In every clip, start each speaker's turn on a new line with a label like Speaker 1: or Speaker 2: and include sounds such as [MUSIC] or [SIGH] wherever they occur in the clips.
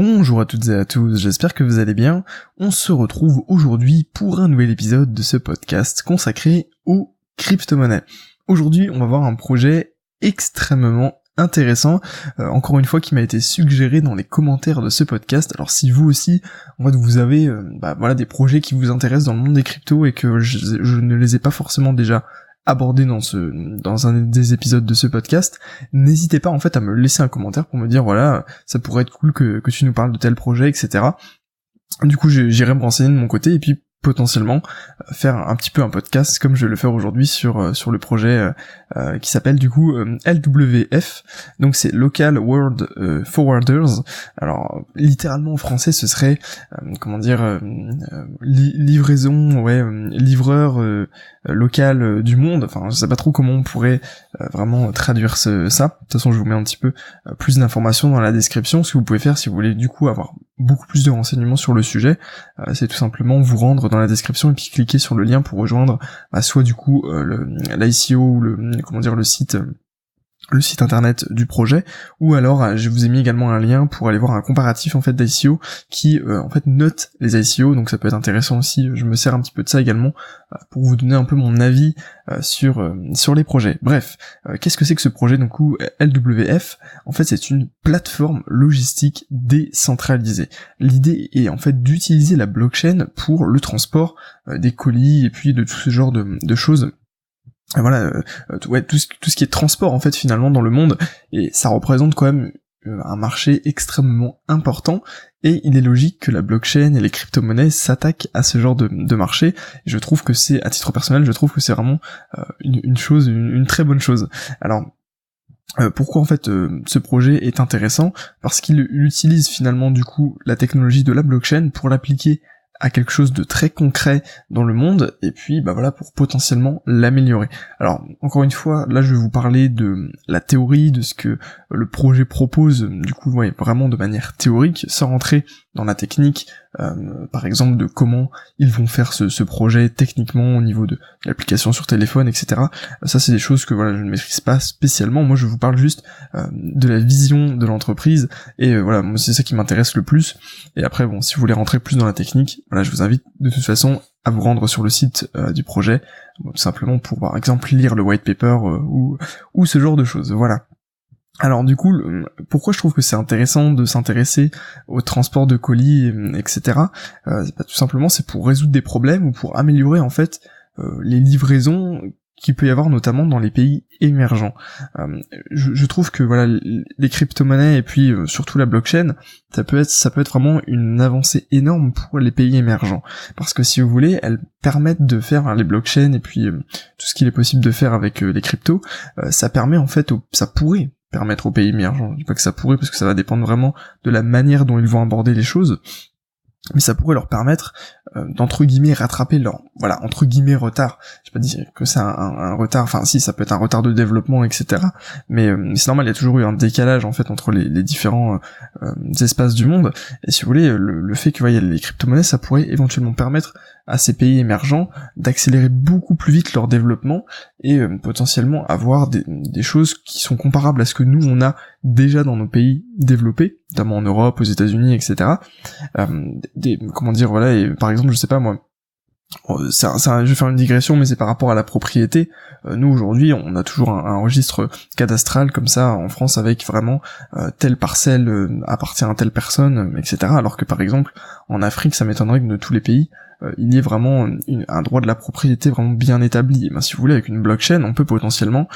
Speaker 1: Bonjour à toutes et à tous, j'espère que vous allez bien. On se retrouve aujourd'hui pour un nouvel épisode de ce podcast consacré aux crypto-monnaies. Aujourd'hui, on va voir un projet extrêmement intéressant, euh, encore une fois qui m'a été suggéré dans les commentaires de ce podcast. Alors si vous aussi, en fait, vous avez euh, bah, voilà des projets qui vous intéressent dans le monde des cryptos et que je, je ne les ai pas forcément déjà abordé dans ce dans un des épisodes de ce podcast, n'hésitez pas en fait à me laisser un commentaire pour me dire voilà ça pourrait être cool que, que tu nous parles de tel projet etc. Du coup j'irai me renseigner de mon côté et puis potentiellement euh, faire un petit peu un podcast comme je vais le faire aujourd'hui sur euh, sur le projet euh, qui s'appelle du coup LWF donc c'est Local World Forwarders. Alors littéralement en français ce serait comment dire livraison ouais livreur local du monde. Enfin je sais pas trop comment on pourrait vraiment traduire ça. De toute façon je vous mets un petit peu plus d'informations dans la description ce que vous pouvez faire si vous voulez du coup avoir beaucoup plus de renseignements sur le sujet c'est tout simplement vous rendre dans la description et puis cliquez sur le lien pour rejoindre bah, soit du coup euh, l'ICO ou le comment dire le site le site internet du projet ou alors euh, je vous ai mis également un lien pour aller voir un comparatif en fait d'ICO qui euh, en fait note les ICO donc ça peut être intéressant aussi je me sers un petit peu de ça également euh, pour vous donner un peu mon avis sur sur les projets. Bref qu'est-ce que c'est que ce projet? Donc coup LWF en fait c'est une plateforme logistique décentralisée. L'idée est en fait d'utiliser la blockchain pour le transport des colis et puis de tout ce genre de, de choses voilà, euh, euh, tout, ce qui est transport en fait finalement dans le monde, et ça représente quand même euh, un marché extrêmement important, et il est logique que la blockchain et les crypto-monnaies s'attaquent à ce genre de, marché, je trouve que c'est, à titre personnel, je trouve que c'est vraiment une, chose, une, très bonne chose. Alors, pourquoi en fait ce projet est intéressant? Parce qu'il utilise finalement du coup la technologie de la blockchain pour l'appliquer à quelque chose de très concret dans le monde et puis bah voilà pour potentiellement l'améliorer. Alors encore une fois, là je vais vous parler de la théorie de ce que le projet propose du coup vraiment de manière théorique sans rentrer dans la technique euh, par exemple de comment ils vont faire ce, projet techniquement au niveau de l'application sur téléphone, etc. Ça c'est des choses que voilà je ne maîtrise pas spécialement. Moi je vous parle juste euh, de la vision de l'entreprise et euh, voilà c'est ça qui m'intéresse le plus. Et après bon si vous voulez rentrer plus dans la technique, voilà je vous invite de toute façon à vous rendre sur le site du projet, simplement pour par exemple lire le white paper ou ou ce genre de choses. Voilà. Alors du coup, pourquoi je trouve que c'est intéressant de s'intéresser au transport de colis, etc. Euh, bah, tout simplement, c'est pour résoudre des problèmes ou pour améliorer en fait euh, les livraisons qu'il peut y avoir notamment dans les pays émergents. Euh, je, trouve que voilà les crypto-monnaies et puis surtout la blockchain, ça peut être ça peut être vraiment une avancée énorme pour les pays émergents parce que si vous voulez, elles permettent de faire les blockchains et puis tout ce qu'il est possible de faire avec les cryptos, ça permet en fait ça pourrait permettre aux pays émergents. Je dis pas que ça pourrait parce que ça va dépendre vraiment de la manière dont ils vont aborder les choses, mais ça pourrait leur permettre euh, d'entre guillemets rattraper leur voilà entre guillemets retard. Je pas dire que c'est un, retard, enfin si ça peut être un retard de développement etc. Mais euh, c'est normal, il y a toujours eu un décalage en fait entre les, différents euh, espaces du monde. Et si vous voulez, le, fait que voyez les crypto-monnaies, ça pourrait éventuellement permettre à ces pays émergents d'accélérer beaucoup plus vite leur développement et potentiellement avoir des, choses qui sont comparables à ce que nous on a déjà dans nos pays développés, notamment en Europe, aux États-Unis, etc. des, comment dire voilà et par exemple, je sais pas moi, euh, je vais faire une digression, mais c'est par rapport à la propriété. Euh, nous aujourd'hui, on a toujours un, registre cadastral comme ça en France avec vraiment euh, telle parcelle appartient à telle personne, etc. Alors que par exemple en Afrique, ça m'étonnerait que de tous les pays, il y ait vraiment un droit de la propriété vraiment bien établi. Ben, si vous voulez, avec une blockchain, on peut potentiellement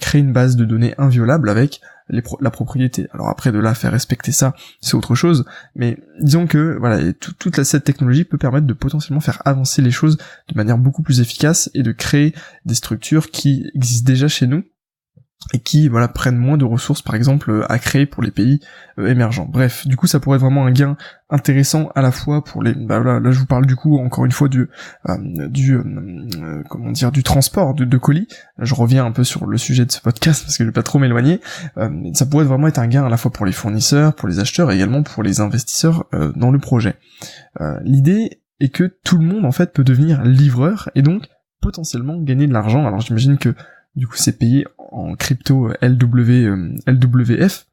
Speaker 1: créer une base de données inviolable avec la propriété. Alors après de là faire respecter ça, c'est autre chose, mais disons que voilà, toute cette technologie peut permettre de potentiellement faire avancer les choses de manière beaucoup plus efficace et de créer des structures qui existent déjà chez nous et qui voilà prennent moins de ressources par exemple euh, à créer pour les pays euh, émergents. Bref, du coup ça pourrait être vraiment un gain intéressant à la fois pour les bah là, là je vous parle du coup encore une fois du euh, du comment dire du transport de, de, colis. Je reviens un peu sur le sujet de ce podcast parce que je vais pas trop m'éloigner. ça pourrait vraiment être un gain à la fois pour les fournisseurs, pour les acheteurs et également pour les investisseurs dans le projet. L'idée est que tout le monde en fait peut devenir livreur et donc potentiellement gagner de l'argent. Alors j'imagine que du coup c'est payé en crypto LW, LWF.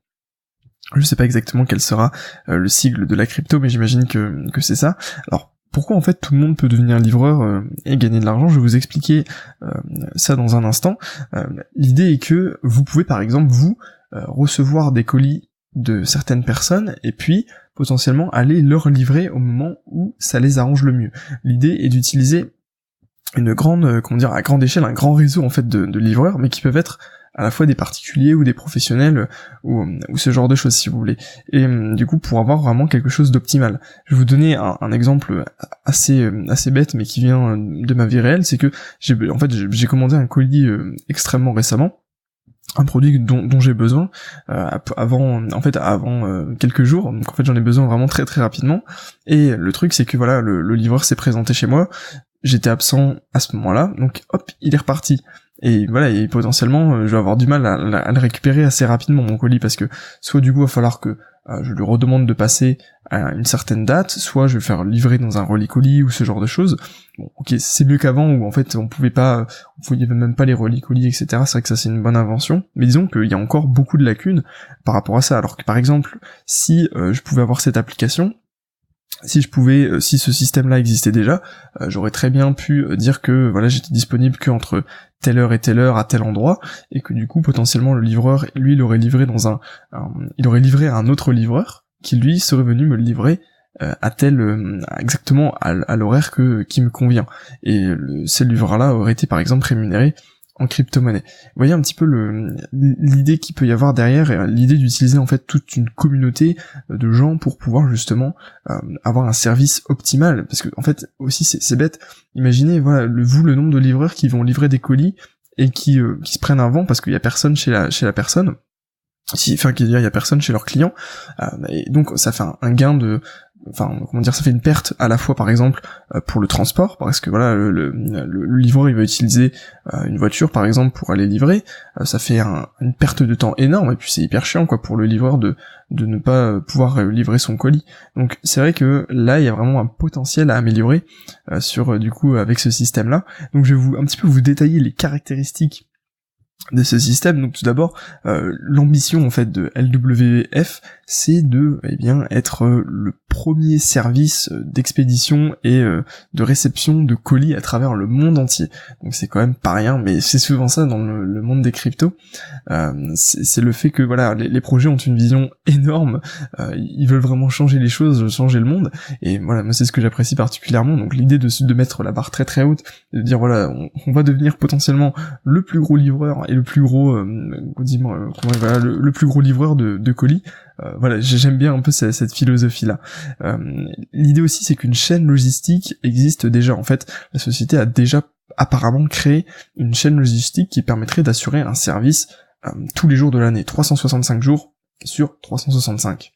Speaker 1: Je sais pas exactement quel sera le sigle de la crypto, mais j'imagine que, que c'est ça. Alors pourquoi en fait tout le monde peut devenir livreur euh, et gagner de l'argent? Je vais vous expliquer euh, ça dans un instant. Euh, l'idée est que vous pouvez par exemple vous recevoir des colis de certaines personnes et puis potentiellement aller leur livrer au moment où ça les arrange le mieux. L'idée est d'utiliser une grande, comment dire, à grande échelle, un grand réseau en fait de, de livreurs, mais qui peuvent être à la fois des particuliers ou des professionnels ou, ou ce genre de choses si vous voulez. Et du coup pour avoir vraiment quelque chose d'optimal. Je vais vous donner un, exemple assez assez bête mais qui vient de ma vie réelle, c'est que j'ai en fait j'ai commandé un colis euh, extrêmement récemment un produit dont, j'ai besoin euh, avant en fait avant euh, quelques jours donc en fait j'en ai besoin vraiment très très rapidement et le truc c'est que voilà le livreur s'est présenté chez moi j'étais absent à ce moment-là donc hop il est reparti et voilà, et potentiellement, euh, je vais avoir du mal à, le récupérer assez rapidement mon colis parce que soit du coup, il va falloir que euh, je lui redemande de passer à une certaine date, soit je vais faire livrer dans un relais colis ou ce genre de choses. Bon, ok, c'est mieux qu'avant où en fait on pouvait pas, on pouvait même pas les relais colis, etc. C'est vrai que ça c'est une bonne invention, mais disons qu'il y a encore beaucoup de lacunes par rapport à ça. Alors que par exemple, si euh, je pouvais avoir cette application, si je pouvais, euh, si ce système-là existait déjà, euh, j'aurais très bien pu euh, dire que voilà j'étais disponible que entre telle heure et telle heure à tel endroit, et que du coup potentiellement le livreur, lui, il aurait livré dans un, il aurait livré à un autre livreur qui lui serait venu me le livrer à tel exactement à, l'horaire que qui me convient. Et le, ce livreur-là aurait été par exemple rémunéré en crypto-monnaie. Vous voyez un petit peu l'idée qu'il peut y avoir derrière, l'idée d'utiliser en fait toute une communauté de gens pour pouvoir justement euh, avoir un service optimal. Parce que en fait aussi c'est bête. Imaginez voilà le, vous le nombre de livreurs qui vont livrer des colis et qui euh, qui se prennent un vent parce qu'il y a personne chez la chez la personne. Si, enfin, qu'il y a personne chez leurs clients, euh, et donc ça fait un gain de, enfin comment dire ça fait une perte à la fois par exemple euh, pour le transport parce que voilà le, le, livreur il va utiliser euh, une voiture par exemple pour aller livrer euh, ça fait une perte de temps énorme et puis c'est hyper chiant quoi pour le livreur de de ne pas pouvoir livrer son colis donc c'est vrai que là il y a vraiment un potentiel à améliorer sur du coup avec ce système là donc je vais vous un petit peu vous détailler les caractéristiques de ce système. Donc tout d'abord, euh, l'ambition en fait de LWF, c'est de eh bien être le premier service euh, d'expédition et de réception de colis à travers le monde entier. Donc c'est quand même pas rien, mais c'est souvent ça dans le, monde des cryptos. c'est le fait que voilà, les, projets ont une vision énorme. ils veulent vraiment changer les choses, changer le monde. Et voilà, moi c'est ce que j'apprécie particulièrement. Donc l'idée de, mettre la barre très très haute, de dire voilà, on, va devenir potentiellement le plus gros livreur le plus gros, euh, euh le, plus gros livreur de, colis. Euh, voilà, j'aime bien un peu cette, philosophie là. Euh, l'idée aussi, c'est qu'une chaîne logistique existe déjà. En fait, la société a déjà apparemment créé une chaîne logistique qui permettrait d'assurer un service tous les jours de l'année, 365 jours sur 365.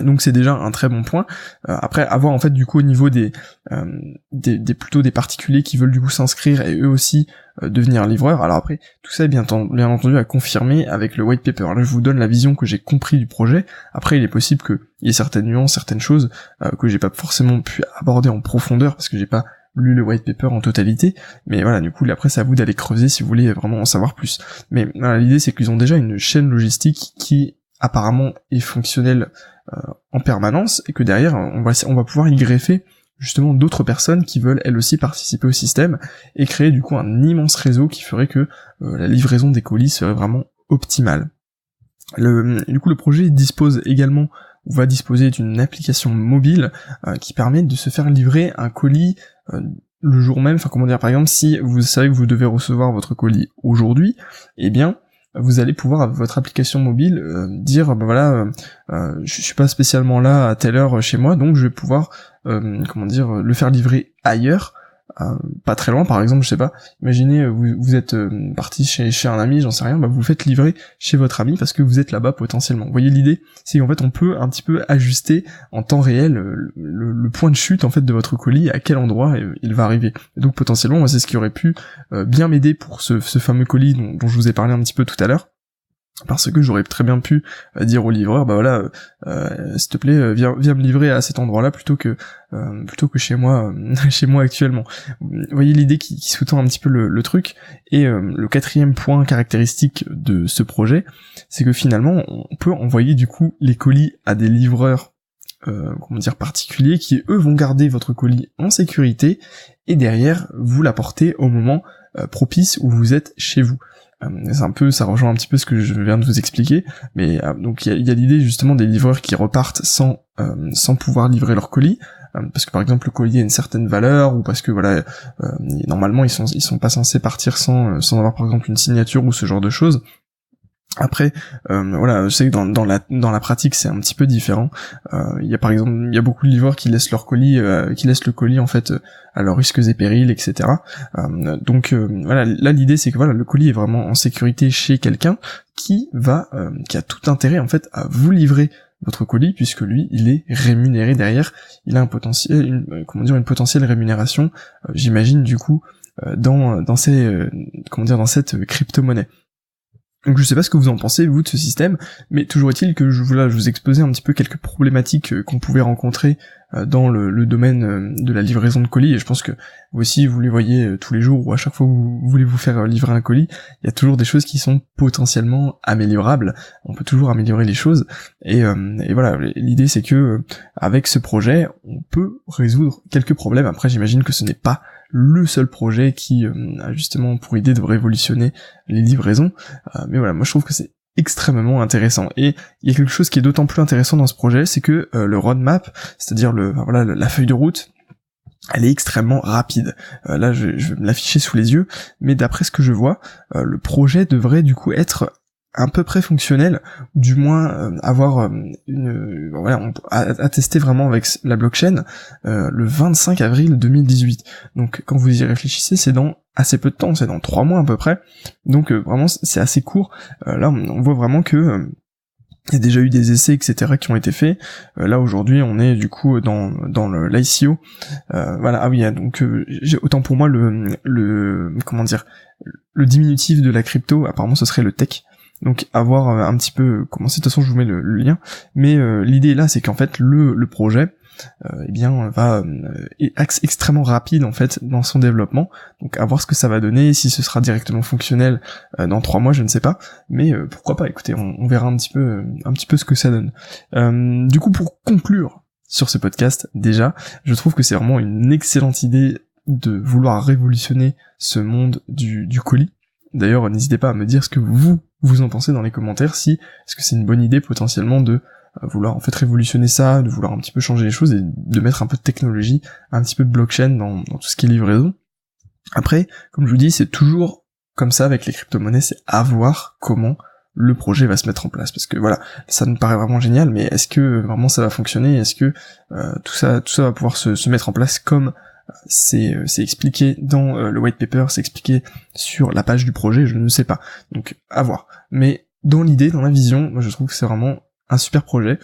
Speaker 1: Donc c'est déjà un très bon point. Euh, après avoir en fait du coup au niveau des, euh, des, plutôt des particuliers qui veulent du coup s'inscrire et eux aussi euh, devenir livreurs. Alors après tout ça est bien, entendu à confirmer avec le white paper. Là je vous donne la vision que j'ai compris du projet. Après il est possible qu'il y ait certaines nuances, certaines choses que j'ai pas forcément pu aborder en profondeur parce que j'ai pas lu le white paper en totalité, mais voilà, du coup, après, c'est à vous d'aller creuser si vous voulez vraiment en savoir plus. Mais l'idée, c'est qu'ils ont déjà une chaîne logistique qui apparemment est fonctionnelle euh, en permanence et que derrière on va on va pouvoir y greffer justement d'autres personnes qui veulent elles aussi participer au système et créer du coup un immense réseau qui ferait que euh, la livraison des colis serait vraiment optimale. Le, du coup le projet dispose également ou va disposer d'une application mobile euh, qui permet de se faire livrer un colis le jour même, enfin comment dire par exemple si vous savez que vous devez recevoir votre colis aujourd'hui, eh bien vous allez pouvoir avec votre application mobile euh, dire bah voilà euh, euh, je suis pas spécialement là à telle heure chez moi donc je vais pouvoir comment dire le faire livrer ailleurs euh, pas très loin par exemple je sais pas. Imaginez euh, vous, vous êtes euh, parti chez, un ami j'en sais rien bah vous, faites livrer chez votre ami parce que vous êtes là-bas potentiellement. Vous voyez l'idée c'est qu'en fait on peut un petit peu ajuster en temps réel le, point de chute en fait de votre colis à quel endroit il va arriver. Donc potentiellement c'est ce qui aurait pu bien m'aider pour ce, fameux colis dont je vous ai parlé un petit peu tout à l'heure parce que j'aurais très bien pu euh, dire au livreur bah voilà euh, s'il te plaît viens, me livrer à cet endroit là plutôt que plutôt que chez moi [LAUGHS] chez moi actuellement. Vous voyez l'idée qui, qui sous-tend un petit peu le, le truc. Et le quatrième point caractéristique de ce projet c'est que finalement on peut envoyer du coup les colis à des livreurs comment dire particuliers qui eux vont garder votre colis en sécurité et derrière vous l'apportez au moment propice où vous êtes chez vous. euh, c'est un peu, ça rejoint un petit peu ce que je viens de vous expliquer, mais euh, donc il y a, l'idée justement des livreurs qui repartent sans euh, sans pouvoir livrer leur colis, parce que par exemple le colis a une certaine valeur ou parce que voilà normalement ils sont ils sont pas censés partir sans sans avoir par exemple une signature ou ce genre de choses après, euh, voilà, je sais que dans, dans, la dans la pratique c'est un petit peu différent. Euh, il y a par exemple, il y a beaucoup de livreurs qui laissent leur colis, euh, qui laissent le colis en fait à leurs risques et périls, etc. donc voilà, là l'idée c'est que voilà, le colis est vraiment en sécurité chez quelqu'un qui va, qui a tout intérêt en fait à vous livrer votre colis puisque lui il est rémunéré derrière, il a un potentiel, une, comment dire, une potentielle rémunération, j'imagine du coup dans dans ces comment dire dans cette crypto-monnaie. Donc je sais pas ce que vous en pensez vous de ce système, mais toujours est-il que je, voilà, vous exposais un petit peu quelques problématiques euh, qu'on pouvait rencontrer dans le, domaine euh, de la livraison de colis, et je pense que vous aussi vous les voyez tous les jours, ou à chaque fois que vous voulez vous faire livrer un colis, il y a toujours des choses qui sont potentiellement améliorables, on peut toujours améliorer les choses, et, et voilà, l'idée c'est que avec ce projet, on peut résoudre quelques problèmes, après j'imagine que ce n'est pas le seul projet qui euh, a justement pour idée de révolutionner les livraisons. Euh, mais voilà, moi je trouve que c'est extrêmement intéressant. Et il y a quelque chose qui est d'autant plus intéressant dans ce projet, c'est que euh, le roadmap, c'est-à-dire le voilà la feuille de route, elle est extrêmement rapide. là, je, vais me l'afficher sous les yeux, mais d'après ce que je vois, le projet devrait du coup être à peu près fonctionnel, du moins euh, avoir euh, une, voilà, on, à, tester vraiment avec la blockchain euh, le 25 avril 2018. Donc quand vous y réfléchissez, c'est dans assez peu de temps, c'est dans trois mois à peu près. Donc vraiment c'est assez court. là on, voit vraiment que il y a déjà eu des essais, etc., qui ont été faits. là aujourd'hui, on est du coup dans dans l'ICO. voilà. Ah oui, donc j'ai autant pour moi le le comment dire le diminutif de la crypto. Apparemment, ce serait le tech. Donc à voir euh, un petit peu comment de toute façon je vous mets le, lien. Mais euh, l'idée là c'est qu'en fait le, le projet euh, eh bien va est extrêmement rapide en fait dans son développement. Donc à voir ce que ça va donner, si ce sera directement fonctionnel dans trois mois, je ne sais pas. Mais pourquoi pas, écoutez, on, verra un petit peu un petit peu ce que ça donne. du coup pour conclure sur ce podcast déjà, je trouve que c'est vraiment une excellente idée de vouloir révolutionner ce monde du, du colis. D'ailleurs, n'hésitez pas à me dire ce que vous vous en pensez dans les commentaires si est-ce que c'est une bonne idée potentiellement de euh, vouloir en fait révolutionner ça, de vouloir un petit peu changer les choses et de mettre un peu de technologie, un petit peu de blockchain dans, tout ce qui est livraison. Après, comme je vous dis, c'est toujours comme ça avec les crypto-monnaies, c'est à voir comment le projet va se mettre en place parce que voilà ça me paraît vraiment génial mais est-ce que vraiment ça va fonctionner? Est-ce que euh, tout ça tout ça va pouvoir se, se mettre en place comme c'est euh, c'est expliqué dans euh, le white paper, c'est expliqué sur la page du projet, je ne sais pas. Donc à voir. Mais dans l'idée, dans la vision, moi je trouve que c'est vraiment un super projet.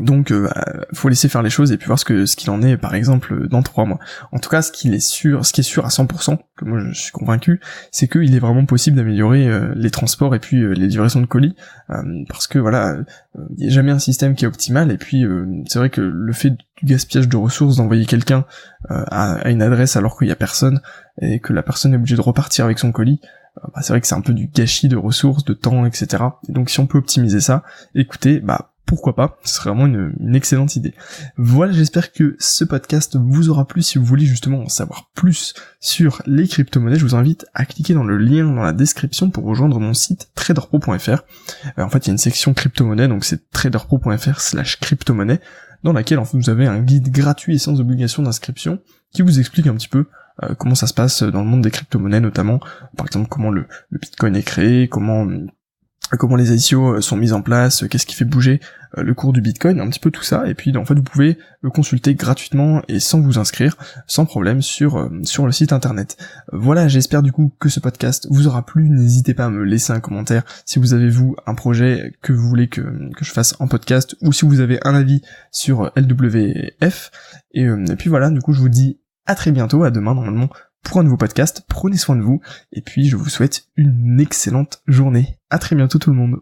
Speaker 1: Donc, euh, bah, faut laisser faire les choses et puis voir ce que ce qu'il en est, par exemple, dans trois mois. En tout cas, ce qu'il est sûr, ce qui est sûr à 100%, que moi je suis convaincu, c'est qu'il est vraiment possible d'améliorer euh, les transports et puis euh, les livraisons de colis, parce que voilà, il n'y a jamais un système qui est optimal. Et puis, c'est vrai que le fait du gaspillage de ressources, d'envoyer quelqu'un à, une adresse alors qu'il y a personne et que la personne est obligée de repartir avec son colis, bah, c'est vrai que c'est un peu du gâchis de ressources, de temps, etc. Et donc, si on peut optimiser ça, écoutez, bah pourquoi pas, ce serait vraiment une, excellente idée. Voilà, j'espère que ce podcast vous aura plu. Si vous voulez justement en savoir plus sur les crypto-monnaies, je vous invite à cliquer dans le lien dans la description pour rejoindre mon site traderpro.fr. Euh, en fait, il y a une section crypto-monnaie, donc c'est traderpro.fr slash crypto-monnaie, dans laquelle en fait vous avez un guide gratuit et sans obligation d'inscription qui vous explique un petit peu euh, comment ça se passe dans le monde des crypto-monnaies notamment, par exemple comment le, Bitcoin est créé, comment comment les ICO euh, sont mises en place, euh, qu'est-ce qui fait bouger euh, le cours du Bitcoin, un petit peu tout ça, et puis en fait vous pouvez le consulter gratuitement et sans vous inscrire, sans problème sur sur le site internet. Voilà, j'espère du coup que ce podcast vous aura plu, n'hésitez pas à me laisser un commentaire si vous avez vous un projet que vous voulez que, que je fasse en podcast, ou si vous avez un avis sur LWF, et puis voilà, du coup je vous dis à très bientôt, à demain normalement pour un nouveau podcast. Prenez soin de vous et puis je vous souhaite une excellente journée. À très bientôt tout le monde.